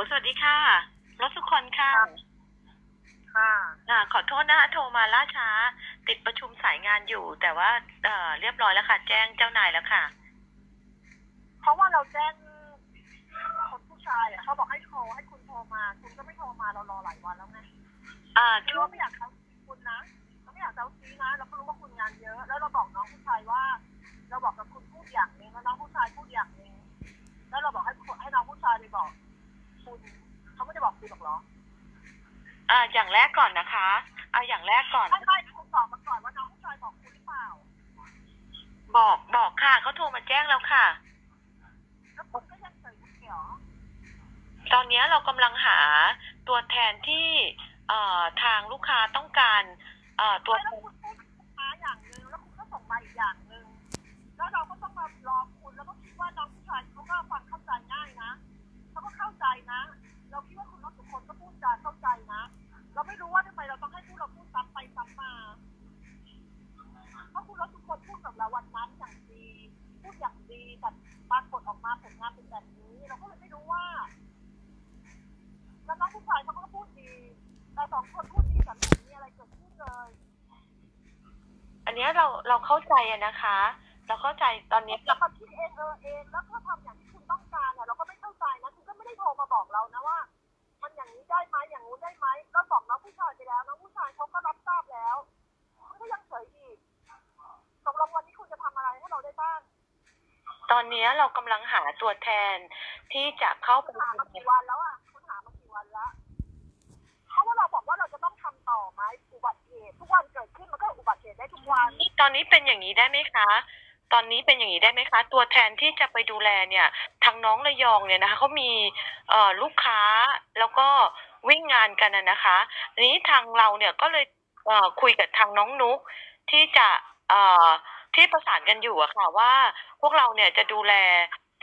ลสวัสดีค่ะ รถสุคนค่ะ ค่ะอ่าขอโทษนะคะโทรมาล่าช้า ติดประชุมสายงานอยู่ แต่ว่าเอ่อเรียบร้อยแล้วค่ะ แจ้งเจ้านายแล้วค่ะ เพราะว่าเราแจ้งคนผู้ชายอะเขาบอกให้โทรให้คุณโทรมา คุณก็ไม่โทรมาเรารอหลายวันแล้วไงอ่าคือช่วงเราไม่อยากเขาคุณนะเราไม่อยากเจ้าซีนะเราก็รู้ว่าคุณงานเยอะ แล้วเราบอกน้องผู้ชายว่า เราบอกกับคุณพูดอย่างหนึงแล้วน้องผู้ชายพูดอย่างหนึงแล้วเราบอกให้ให้น้องผู้ชายไปบอก คุณเขาไม่ได้บอกคุณหรอกเหรออ่าอย่างแรกก่อนนะคะเอาอย่างแรกก่อนไม่ไม่คุณบอกมาก่อนว่าน้องผู้ชายบอกคุณหรือเปล่า บอกบอกค่ะเขาโทรมาแจ้งแล้วค่ะ แล้วคุณก็ยังเฉยอยู่เหรอตอนนี้เรากำลังหาตัวแทนที่เอ่อทางลูกค้าต้องการเอ่อตัวไม่แล้วคุณพูดกับลูกค้าอย่างหนึ่งแล้วคุณก็ส่งมาอีกอย่าง อะนะคะ เราเข้าใจตอนนี้แล้วก็คิดเองเออเองแล้วก็ทำอย่างที่คุณต้องการอะเราก็ไม่เข้าใจนะคุณก็ไม่ได้โทรมาบอกเรานะว่า มันอย่างนี้ได้ไหมอย่างนู้นได้ไหมก็บอกน้องผู้ชายไปแล้วน้องผู้ชายเขาก็รับทราบแล้วคุณก็ยังเฉยอีกตกลงวันนี้คุณจะทำอะไรให้เราได้บ้างตอนนี้เรากำลังหาตัวแทนที่จะเข้าไปคุณหามากี่วันแล้วอะคุณหามากี่วันแล้วเพราะว่าเราบอกว่าเราจะต้องทำต่อไหมอุบัติเหตุทุกวันเกิดขึ้นมันก็อุบัติเหตุได้ทุกวันต อนนี้เป็นอย่างนี้ได้ไหมคะ ตอนนี้เป็นอย่างนี้ได้ไหมคะ ตัวแทนที่จะไปดูแลเนี่ยทางน้องระยองเนี่ยนะคะเขามีเอ่อลูกค้าแล้วก็วิ่งงานกันนะคะทีนี้ทางเราเนี่ยก็เลยเอ่อคุยกับทางน้องนุกที่จะเอ่อที่ประสานกันอยู่อะค่ะ ว่าพวกเราเนี่ยจะดูแล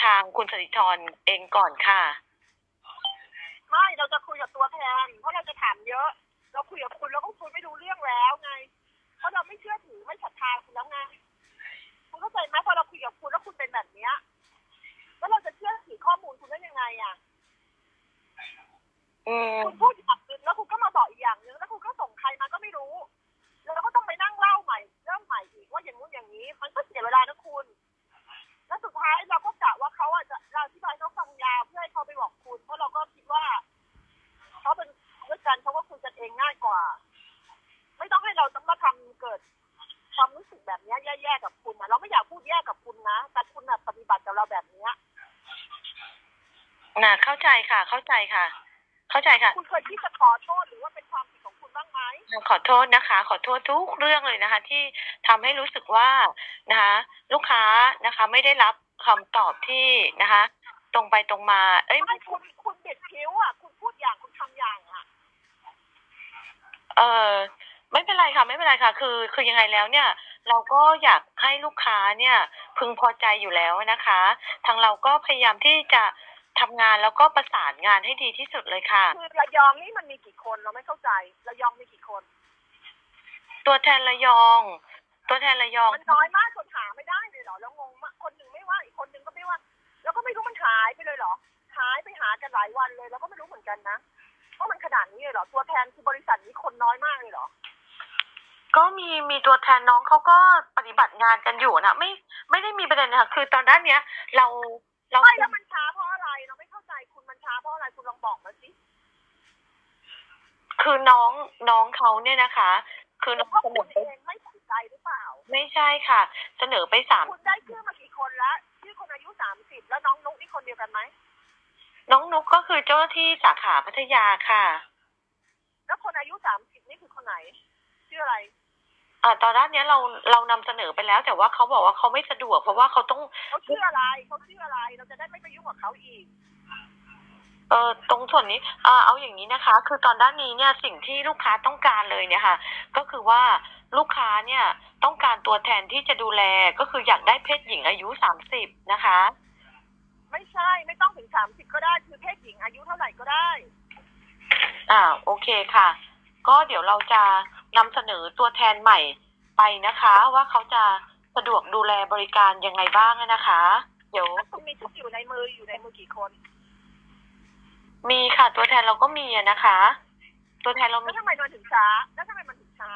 ทางคุณสริธรเองก่อนค่ะ ไม่เราจะคุยกับตัวแทน เพราะเราจะถามเยอะ เราคุยกับคุณแล้วก็คุยไม่รู้เรื่องแล้วไง เพราะเราไม่เชื่อถือไม่ศรัทธาคุณแล้วไงคุณเข้าใจไหมพอเราคุยกับคุณแล้วคุณเป็นแบบเนี้ยแล้วเราจะเชื่อถือข้อมูลคุณได้ยังไงอะอืมคุณพูดอย่างหนึงแล้วคุณก็มาบอกอีกอย่างหนึงแล้วคุณก็ส่งใครมาก็ไม่รู้แล้วเราก็ต้องไปนั่งเล่าใหม่เริ่มใหม่อีกว่าอย่างนู้นอย่างนี้ มันก็เสียเวลานะคุณ แล้วสุดท้ายเราก็กะว่าเขาอาจจะเราอธิบายเขาฟังยาวเพื่อให้เขาไปบอกคุณ เพราะเราก็คิดว่าเขาเป็นด้วยกันเขาก็คุยกันเองง่ายกว่า เกิดความรู้สึกแบบเนี้ยแย่ๆกับคุณนะเราไม่อยากพูดแย่กับคุณนะแต่คุณน่ะปฏิบัติกับเราแบบเนี้ยน่ะเข้าใจค่ะ เข้าใจค่ะ เข้าใจค่ะ คุณเคยที่จะขอโทษหรือว่าเป็นความผิดของคุณบ้างไหมขอโทษนะคะ ขอโทษทุกเรื่องเลยนะคะ ที่ทำให้รู้สึกว่านะคะ ลูกค้านะคะ ไม่ได้รับคำตอบที่นะคะ ตรงไปตรงมา เอ้ยไม่คุณคุณเด็ดคิ้วอะคุณพูดอย่างคุณทำอย่างอะ เออ ไม่เป็นไรค่ะไม่เป็นไรค่ะ คือคือยังไงแล้วเนี่ย เราก็อยากให้ลูกค้าเนี่ย พึงพอใจอยู่แล้วนะคะ ทางเราก็พยายามที่จะทำงานแล้วก็ประสานงานให้ดีที่สุดเลยค่ะ คือระยองนี่มันมีกี่คนเราไม่เข้าใจระยองมีกี่คน ตัวแทนระยอง ตัวแทนระยอง มันน้อยมากจนหาไม่ได้เลยเหรอแล้วงงมากคนหนึ่งไม่ว่าอีกคนหนึ่งก็ไม่ว่า แล้วก็ไม่รู้มันหายไปเลยเหรอหายไปหากันหลายวันเลย แล้วก็ไม่รู้เหมือนกันนะว่ามันขนาดนี้เลยเหรอตัวแทนคือบริษัทนี้คนน้อยมากเลยเหรอ ก็มีมีตัวแทนน้องเขาก็ปฏิบัติงานกันอยู่นะไม่ไม่ได้มีประเด็นนะคะคือตอนด้านเนี้ย เราเราไม่แล้วมันช้าเพราะอะไรเราไม่เข้าใจคุณมันช้าเพราะอะไรคุณลองบอกมาสิคือน้องน้องเขาเนี่ยนะคะ คือน้องเพราะเสนคุณอไปเองไม่สนใจหรือเปล่า ไม่ใช่ค่ะ เสนอไปสามคุณได้ชื่อมากี่คนแล้วชื่อคนอายุสามสิบแล้วน้องนุ๊กนี่คนเดียวกันไหมน้องนุกก็คือเจ้าหน้าที่สาขาพัทยาค่ะ แล้วคนอายุสามสิบนี่คือคนไหนชื่ออะไร อ่าตอนด้านเนี้ยเราเรานำเสนอไปแล้ว แต่ว่าเขาบอกว่าเขาไม่สะดวก เพราะว่าเขาต้องเขาชื่ออะไรเขาชื่ออะไร เราจะได้ไม่ไปยุ่งกับเขาอีกเออตรงส่วนนี้อ่าเอาอย่างนี้นะคะ คือตอนด้านนี้เนี่ยสิ่งที่ลูกค้าต้องการเลยเนี่ยค่ะ ก็คือว่าลูกค้าเนี่ยต้องการตัวแทนที่จะดูแลก็คืออยากได้เพศหญิงอายุสามสิบนะคะ ไม่ใช่ไม่ต้องถึงสามสิบก็ได้คือเพศหญิงอายุเท่าไหร่ก็ได้ อ่าโอเคค่ะ ก็เดี๋ยวเราจะ นำเสนอตัวแทนใหม่ไปนะคะ ว่าเขาจะสะดวกดูแลบริการยังไงบ้างนะคะ เดี๋ยวแล้วคุณมีชื่ออยู่ในมืออยู่ในมือกี่คน มีค่ะ ตัวแทนเราก็มีอะนะคะ ตัวแทนเราแล้มีวทำไมมันถึงช้าแล้วทำไมมันถึงช้า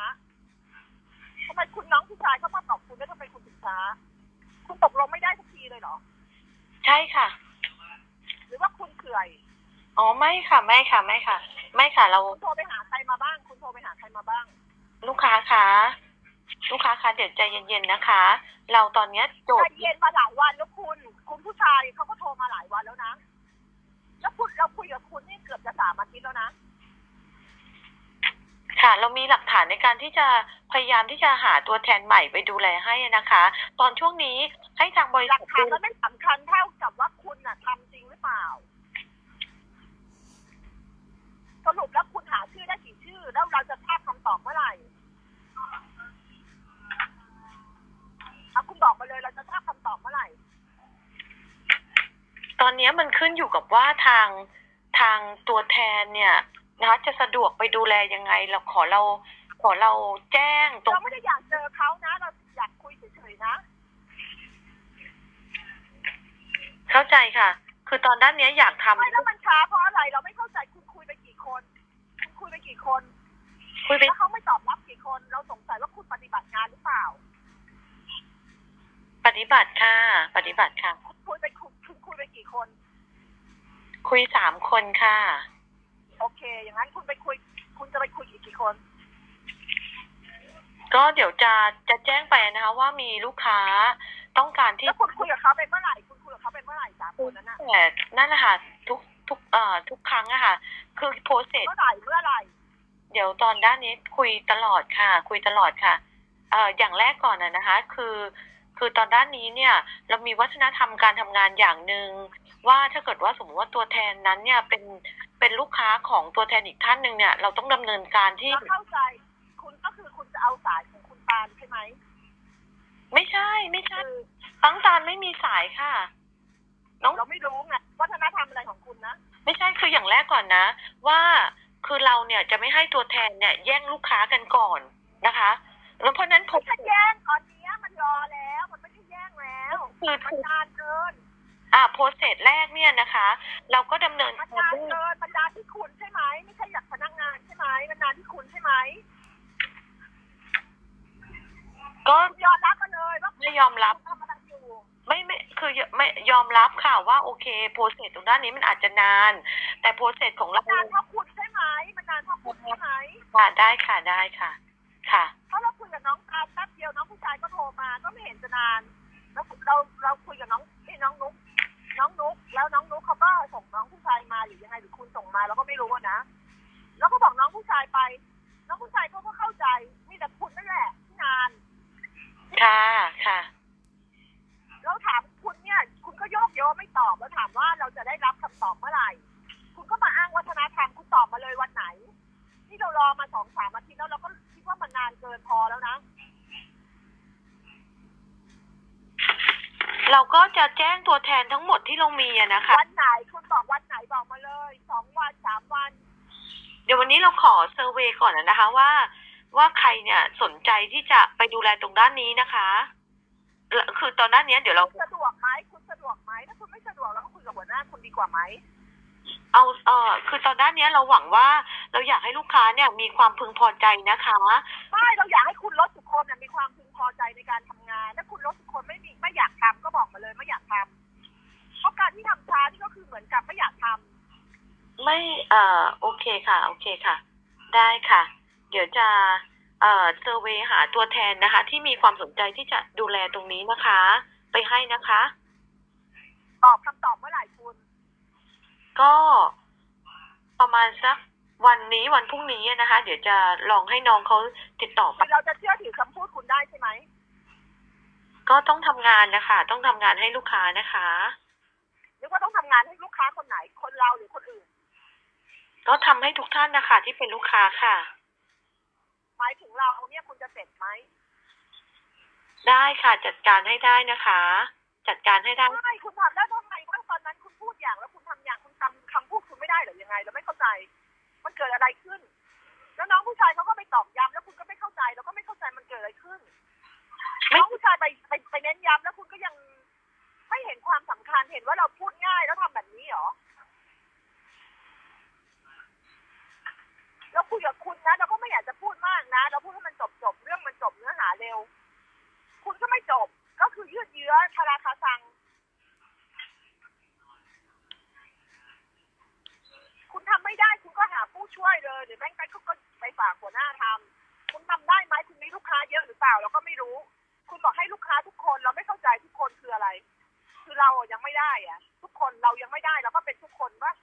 ทำไมคุณน้องผู้ชายเขามาตอบคุณแล้วทำไมคุณถึงช้า คุณตกลงไม่ได้สักทีเลยเหรอ ใช่ค่ะ หรือว่าคุณเขื่อยอ๋อไม่ค่ะไม่ค่ะไม่ค่ะ ไม่ค่ะเราคุณโทรไปหาใครมาบ้าง คุณโทรไปหาใครมาบ้าง ลูกค้าคะลูกค้าคะเดี๋ยวใจเย็นๆนะคะ เราตอนเนี้ยโจใจทย์เย็นมาหลายวันแล้วคุณ คุณผู้ชายเขาก็โทรมาหลายวันแล้วนะ แล้วคุณเราคุยกับคุณนี่เกือบจะสามอาทิตย์แล้วนะ ค่ะ เรามีหลักฐานในการที่จะพยายามที่จะหาตัวแทนใหม่ไปดูแลให้นะคะ ตอนช่วงนี้ให้ทางบริหลัษักทฐานมันไม่สำคัญเท่ากับว่าคุณน่ะทำจริงหรือเปล่า สรุปแล้วคุณหาชื่อได้กี่ชื่อ แล้วเราจะทราบคำตอบเมื่อไหร่เอาคุณบอกมาเลยเราจะทราบคำตอบเมื่อไหร่ ตอ นนี้มันขึ้นอยู่กับว่าทางทางตัวแทนเนี่ยนะคะจะสะดวกไปดูแลยังไง เราขอเราขอเราแจ้งตรงเราไม่ได้อยากเจอเขานะ เราอยากคุยเฉยๆนะ เข้าใจค่ะ คือตอนด้านเนี้ยอยากทำไม่แล้วมันช้าเพราะอะไร เราไม่เข้าใจคุณคุยไปกี่คน คุณคุยไปกี่คนคุยไปแล้วเขาไม่ตอบรับกี่คน เราสงสัยว่าคุณปฏิบัติงานหรือเปล่า ปฏิบัติค่ะ ปฏิบัติค่ะ คุณคุยไปคุณคุณคุยไป กี่คน คุยสามคนค่ะ โอเค อย่างนั้นคุณไปคุย คุณจะไปคุยอีกกี่คน ก็เดี๋ยวจะจะแจ้งไปนะคะ ว่ามีลูกค้าต้องการที่แล้วคุณคุยกับเขาเป็นเมื่อไหร่คุณคุยกับเขาเป็นเมื่อไหร่สามคนนั้นน่ะแต่นั่นแหละค่ะทุกทุกเอ่อทุกครั้งอะค่ะ คือโพสเซสเมื่อไหร่เมื่อไหร่เดี๋ยวตอนด้านนี้คุยตลอดค่ะ คุยตลอดค่ะ เอ่ออย่างแรกก่อนนะนะคะ คือ คือตอนด้านนี้เนี่ยเรามีวัฒนธรรมการทำงานอย่างหนึ่งว่าถ้าเกิดว่าสมมติว่าตัวแทนนั้นเนี่ยเป็นเป็นลูกค้าของตัวแทนอีกท่านหนึ่งเนี่ยเราต้องดำเนินการที่เราเข้าใจ คุณก็คือคุณจะเอาสายของคุณตาลใช่ไหมไม่ใช่ไม่ใช่คือตั้งตาลไม่มีสายค่ะน้องเราไม่รู้ไงวัฒนธรรมอะไรของคุณนะไม่ใช่คืออย่างแรกก่อนนะ ว่าคือเราเนี่ยจะไม่ให้ตัวแทนเนี่ยแย่งลูกค้ากันก่อนนะคะ แล้วเพราะฉะนั้นผไม่มใช่แย่งตอนนี้มัน รอแล้ว มันไม่ใช่แย่งแล้วคือมันนานเกินอ่าโพสเซสแรกเนี่ยนะคะ เราก็ดำเนินมันการนานด้วยเกินมันนานที่คุณใช่ไหมไม่ใช่อยากพนักงานใช่ไหมมันนานที่คุณใช่ไหมก็คุณยอมรับมาเลยว่าไม่ยอมรับคุณทำอะไรอยู่ไม่ไม่คือไม่ยอมรับค่ะว่าโอเคโปรเซสตรงด้านนี้มันอาจจะนาน แต่โปรเซสของมัเรานนานเพราะคุณใช่ไหมมันนานเพราะคุณใช่ไหมค่ะได้ค่ะได้ค่ะ ค่ะเพราะเราคุย กับน้องตาลแป๊บเดียวน้องผู้ชายก็โทรมาก็ไม่เห็นจะนานแล้วเราเราคุยกับน้องนี่น้องนุ๊กน้องนุ๊กแล้วน้องนุ๊กเขาก็ส่งน้องผู้ชายมาหรือยังไงหรือคุณส่งมาเราก็ไม่รู้อะนะ แล้วก็บอกน้องผู้ชายไป น้องผู้ชายเขาก็เข้าใจมีแต่คุณนั่นแหละที่นานค่ะค่ะแล้วถามคุณเนี่ย คุณก็โยกโยไม่ตอบแล้วถามว่าเราจะได้รับคำตอบเมื่อไหร่ คุณก็มาอ้างวัฒนธรรมคุณตอบมาเลยวันไหนนี่เรารอมาสองสามอาทิตย์แล้วเราก็คิด ว่ามันนานเกินพอแล้วนะ เราก็จะแจ้งตัวแทนทั้งหมดที่เรามีอะนะคะ วันไหนคุณบอกวันไหนบอกมาเลยสองวันสามวัน เดี๋ยววันนี้เราขอเซอร์เวยก่อนนะคะว่า ว่าใครเนี่ยสนใจที่จะไปดูแลตรงด้านนี้นะคะแล้วคือตอนด้านเนี้ยเดี๋ยวเรา สะดวกไหมคุณสะดวกไหมถ้าคุณไม่สะดวกเราก็คุยกับหัวหน้าคุณดีกว่าไหม เอาเออคือตอนด้านเนี้ยเราหวังว่าเราอยากให้ลูกค้าเนี่ยมีความพึงพอใจนะคะไม่เราอยากให้คุณรถทุกคนน่ะมีความพึงพอใจในการทำงาน ถ้าคุณรถทุกคนไม่มีไม่อยากทำก็บอกมาเลยไม่อยากทำเพราะการที่ทำช้านี่ก็คือเหมือนกับไม่อยากทำไม่เอ่อโอเคค่ะ โอเคค่ะ ได้ค่ะ เดี๋ยวจะเอ่อเซอร์เวยหาตัวแทนนะคะ ที่มีความสนใจที่จะดูแลตรงนี้นะคะ ไปให้นะคะ ตอบคำตอบเมื่อไหร่คุณ ก็ประมาณสักวันนี้วันพรุ่งนี้นะคะ เดี๋ยวจะลองให้น้องเขาติดต่อไปคือเราจะเชื่อถือคำพูดคุณได้ใช่ไหมก็ต้องทำงานนะคะ ต้องทำงานให้ลูกค้านะคะหรือว่าต้องทำงานให้ลูกค้าคนไหน คนเราหรือคนอื่น ก็ทำให้ทุกท่านนะคะ ที่เป็นลูกค้าค่ะ หมายถึงเราเนี่ยคุณจะเสร็จไหมได้ค่ะจัดการให้ได้นะคะ จัดการให้ได้ ไม่คุณทำแล้วทำไมว่าตอนนั้นคุณพูดอย่างแล้วคุณทำอย่างคุณทำคำพูดคุณ ไม่ได้หรือยังไง เราไม่เข้าใจ มันเกิดอะไรขึ้น แล้วน้องผู้ชายเขาก็ไปตอบย้ำแล้วคุณก็ไม่เข้าใจแล้วก็ไม่เข้าใจมันเกิดอะไรขึ้นน้องผู้ชายไปไปไปเน้นย้ำแล้วคุณก็ยังไม่เห็นความสำคัญเห็นว่าเราพูดง่ายแล้วทำแบบนี้หรอเราคุยกับคุณนะเราก็ไม่อยากจะพูดมากนะ เราพูดให้มันจบจบเรื่องมันจบเนื้อหาเร็ว คุณก็ไม่จบ ก็คือยืดเยื้อคาราคาซัง คุณทำไม่ได้คุณก็หาผู้ช่วยเลย หรือแม่งไปก็ไปฝากหัวหน้าทำคุณทำได้ไหมคุณมีลูกค้าเยอะหรือเปล่าเราก็ไม่รู้ คุณบอกให้ลูกค้าทุกคนเราไม่เข้าใจทุกคนคืออะไร คือเราอะยังไม่ได้อะทุกคนเรายังไม่ได้เราก็เป็นทุกคนปะ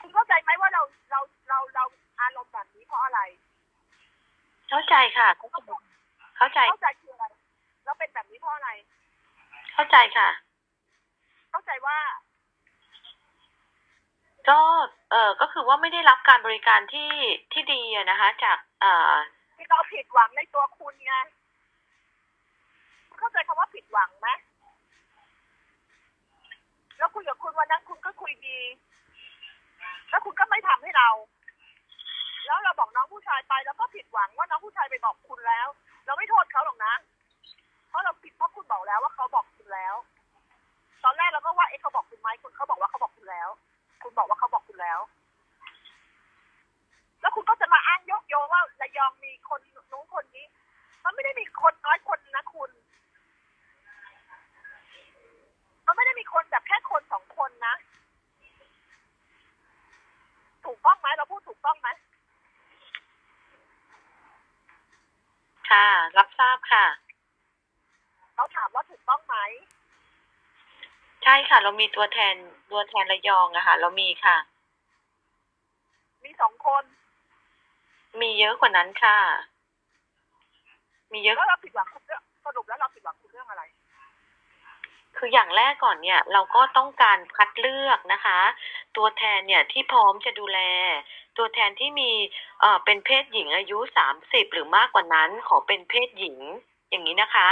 คุณเข้าใจไหมว่าเราเราเราเราอารมณ์แบบนี้เพราะอะไร เข้าใจค่ะเข้าใจเข้าใจเข้าใจคืออะไรเราเป็นแบบนี้เพราะอะไร เข้าใจค่ะ เข้าใจว่า ก็เออก็คือว่าไม่ได้รับการบริการที่ที่ดีอะนะคะ จากเอ่อที่เราผิดหวังในตัวคุณไงเข้าใจคำว่าผิดหวังไหมแล้วคุยกับคุณวันนั้นคุณก็คุยดี แล้วคุณก็ไม่ทำให้เรา แล้วเราบอกน้องผู้ชายไปแล้วก็ผิดหวังว่าน้องผู้ชายไปบอกคุณแล้ว เราไม่โทษเขาหรอกนะ เพราะเราผิดเพราะคุณบอกแล้ว ยองมีคนนู้นคนนี้ มันไม่ได้มีคนน้อยคนนะคุณ มันไม่ได้มีคนแบบแค่คนสองคนนะ ถูกต้องไหมเราพูดถูกต้องไหมค่ะ รับทราบค่ะเราถามว่าถูกต้องไหม ใช่ค่ะ เรามีตัวแทนตัวแทนระยองอะค่ะ เรามีค่ะ มีสองคน มีเยอะกว่านั้นค่ะ มีเยอะ แล้วเราผิดหวังคุณเรื่องสรุปแล้วเราผิดหวังคุณเรื่องอะไร คืออย่างแรกก่อนเนี่ย เราก็ต้องการคัดเลือกนะคะ ตัวแทนเนี่ยที่พร้อมจะดูแล ตัวแทนที่มีเอ่อเป็นเพศหญิงอายุสามสิบหรือมากกว่านั้นขอเป็นเพศหญิงอย่างนี้นะคะ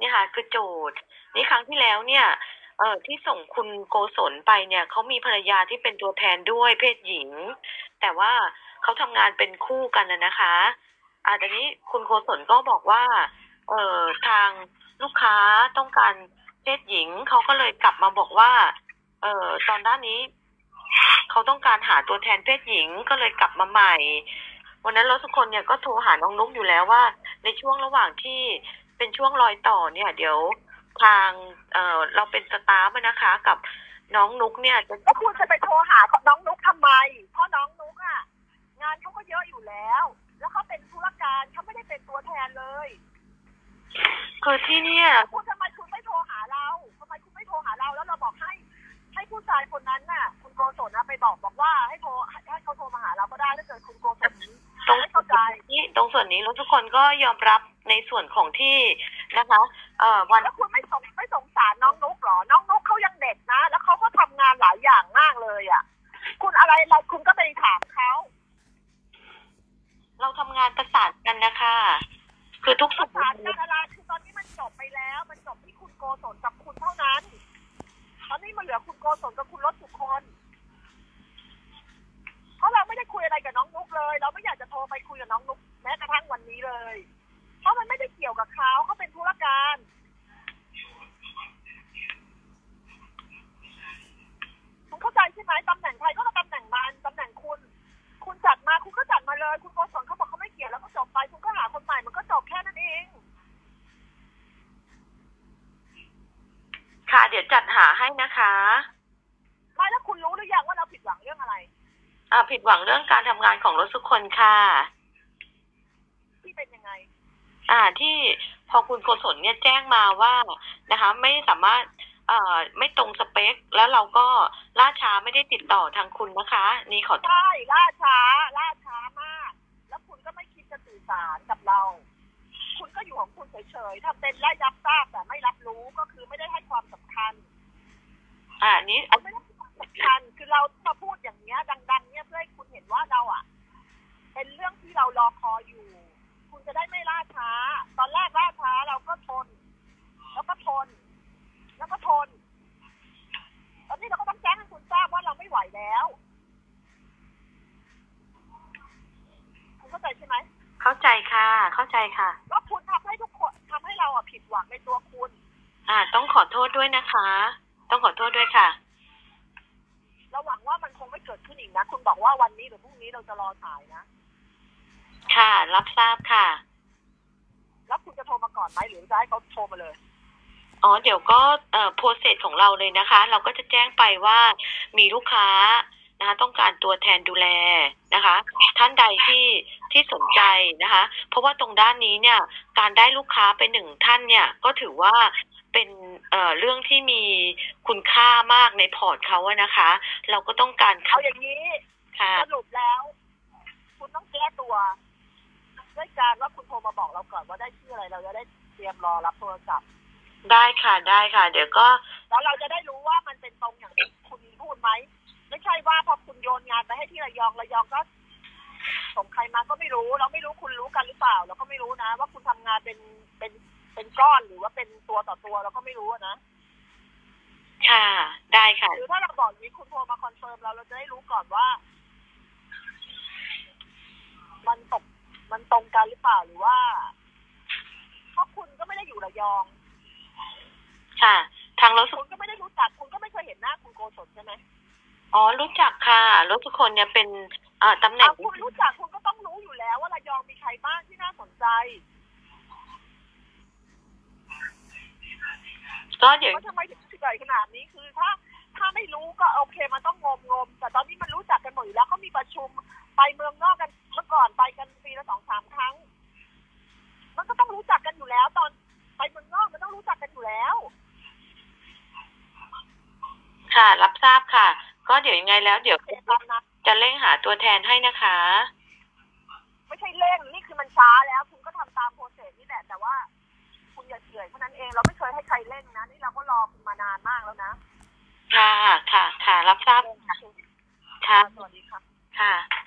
นี่ค่ะคือโจทย์ นี่ครั้งที่แล้วเนี่ยเอ่อที่ส่งคุณโกศลไปเนี่ยเขามีภรรยาที่เป็นตัวแทนด้วยเพศหญิง แต่ว่าเขาทำงานเป็นคู่กันนะนะคะอ่าต่นี้คุณโกศลก็บอกว่า เอ่อทางลูกค้าต้องการเพศหญิงเขาก็เลยกลับมาบอกว่า เอ่อตอนด้านนี้เขาต้องการหาตัวแทนเพศหญิงก็เลยกลับมาใหม่วันนั้นเราทุกคนเนี่ยก็โทรหาน้องนุ๊กอยู่แล้วว่า ในช่วงระหว่างที่เป็นช่วงรอยต่อเนี่ย เดี๋ยวทางเอ่อเราเป็นสตาฟนะคะ กับ น้องนุ๊กเนี่ยจะแล้วคุณจะไปโทรหาน้องนุ๊กทำไม เพราะน้องนุ๊กอะงานเขาก็เยอะอยู่แล้ว แล้วเขาเป็นธุรการเขาไม่ได้เป็นตัวแทนเลยคือที่เนี่ยคุณทำไมคุณไม่โทรหาเราทำไมคุณไม่โทรหาเราแล้วเราบอกให้ ให้ผู้ชายคนนั้นน่ะ คุณโกศลนะไปบอกบอกว่าให้โทรให้ให้เขาโทรมาหาเราก็ได้ถ้าเกิดคุณโกศลตรงไม่เข้าใจนี้ตรงส่วนนี้เราทุกคนก็ยอมรับในส่วนของที่นะคะ เอ่อวันแล้วคุณไม่สงไม่สงสารน้องนุ๊กเหรอ น้องนุ๊กเขายังเด็กนะ แล้วเขาก็ทำ งานหลายอย่างมากเลยอะ คุณอะไรอะไรคุณก็ไปถามเขา เราทำงานประสานกันนะคะ คือทุกปส่ระวนสานงานอะไรคือตอนนี้มันจบไปแล้ว มันจบที่คุณโกศลกับคุณเท่านั้น ตอนนี้มันเหลือคุณโกศลกับคุณรถสุคนเพราะเราไม่ได้คุยอะไรกับน้องนุ๊กเลย เราไม่อยากจะโทรไปคุยกับน้องนุ๊กแม้กระทั่งวันนี้เลย เพราะมันไม่ได้เกี่ยวกับเขาเขาเป็นธุรการ คุณ เข้าใจใช่ไหมตำแหน่งใครก็ตำแหน่งมันตำแหน่งคุณ คุณจัดมาคุณก็จัดมาเลย คุณโกศลเขาบอกเขาไม่เกี่ยวแล้วก็จบไป คุณก็หาคนใหม่มันก็จบแค่นั้นเอง ค่ะ เดี๋ยวจัดหาให้นะคะไม่แล้วคุณรู้หรือยังว่าเราผิดหวังเรื่องอะไรอ่าผิดหวังเรื่องการทำงานของรถทุกคนค่ะ ที่เป็นยังไง อ่าที่พอคุณโกศลเนี่ยแจ้งมาว่านะคะ ไม่สามารถเอ่อ ไม่ตรงสเปค แล้วเราก็ล่าช้าไม่ได้ติดต่อทางคุณนะคะ นี่ขอโทษใช่ล่าช้า ล่าช้ามาก แล้วคุณก็ไม่คิดจะสื่อสารกับเรา คุณก็อยู่ของคุณเฉยๆทำเป็นไล่ยับทราบแต่ไม่รับรู้ก็คือไม่ได้ให้ความสำคัญ อ่านี้คุณไม่ได้ให้ความสำคัญคือเรามาพูดอย่างเนี้ย ดัง ๆ เนี่ยเพื่อให้คุณเห็นว่าเราอะ เป็นเรื่องที่เรารอคอยอยู่ คุณจะได้ไม่ล่าช้า ตอนแรกล่าช้าเราก็ทน แล้วก็ทน แล้วก็ทน ตอนนี้เราก็ต้องแจ้งให้คุณทราบว่าเรา ไม่ไหวแล้วคุณเข้าใจใช่ไหมเข้าใจค่ะ เข้าใจค่ะว่าคุณทำให้ทุกคนทำให้เราอะผิดหวังในตัวคุณ อ่า ต้องขอโทษด้วยนะคะ ต้องขอโทษด้วยค่ะเราหวังว่ามันคงไม่เกิดขึ้นอีกนะคุณบอกว่าวันนี้หรือพรุ่งนี้เราจะรอสายนะค่ะ รับทราบค่ะ แล้วคุณจะโทรมาก่อนไหมหรือจะให้เขาโทรมาเลย อ๋อเดี๋ยวก็เอ่อโปรเซสของเราเลยนะคะ เราก็จะแจ้งไปว่ามีลูกค้านะคะต้องการตัวแทนดูแลนะคะ ท่านใดที่ที่สนใจนะคะ เพราะว่าตรงด้านนี้เนี่ยการได้ลูกค้าเป็นหนึ่งท่านเนี่ยก็ถือว่าเป็นเอ่อเรื่องที่มีคุณค่ามากในพอร์ตเขาอะนะคะ เราก็ต้องการเอาอย่างนี้ค่ะสรุปแล้ว คุณต้องแก้ตัวด้วยการว่าคุณโทรมาบอกเราก่อนว่าได้ชื่ออะไรเราจะได้เตรียมรอรับโทรศัพท์ ได้ค่ะได้ค่ะ เดี๋ยวก็แล้วเราจะได้รู้ว่ามันเป็นตรงอย่างที่คุณพูดไหมไม่ใช่ว่าพอคุณโยนงานไปให้ที่ระยองระยองก็ส่งใครมาก็ไม่รู้ เราไม่รู้คุณรู้กันหรือเปล่า เราก็ไม่รู้นะ ว่าคุณทำงานเป็นเป็นเป็นก้อนหรือว่าเป็นตัวต่อตัวเราก็ไม่รู้อะนะค่ะ ได้ค่ะหรือถ้าเราบอกอย่างนี้คุณโทรมาคอนเฟิร์มเราเราจะได้รู้ก่อนว่า มันตกมันตรงกันหรือเปล่าหรือว่าเพราะคุณก็ไม่ได้อยู่ระยอง ค่ะ ทางรถสุคุณก็ไม่ได้รู้จักคุณก็ไม่เคยเห็นหน้าคุณโกศลใช่ไหมอ๋อรู้จักค่ะรถทุกคนเนี่ยเป็นเอ่อตำแหน่งเอาคุณรู้จักคุณก็ต้องรู้อยู่แล้วว่าระยองมีใครบ้างที่น่าสนใจ ก็เดี๋ยวว่าทำไมถึงใหญ่ขนาดนี้คือถ้าถ้าไม่รู้ก็โอเคมันต้องงมงมแต่ตอนนี้มันรู้จักกันหมดอยู่แล้วเขามีประชุมไปเมืองนอกกันเมื่อก่อนไปกันปีละสองสามครั้ง มันก็ต้องรู้จักกันอยู่แล้ว ตอนไปเมืองนอกมันต้องรู้จักกันอยู่แล้ว ค่ะ รับทราบค่ะ ก็เดี๋ยวยังไงแล้ว เดี๋ยวโอเคตามนะจะเร่งหาตัวแทนให้นะคะ ไม่ใช่เร่งนี่คือมันช้าแล้ว คุณก็ทำตามโปรเซสนี่แหละแต่ว่า คุณอย่าเฉื่อยเท่านั้นเองเราไม่เคยให้ใครเร่งนะนี่เราก็รอคุณมานานมากแล้วนะค่ะค่ะค่ะรับทราบค่ะสวัสดีค่ะค่ะ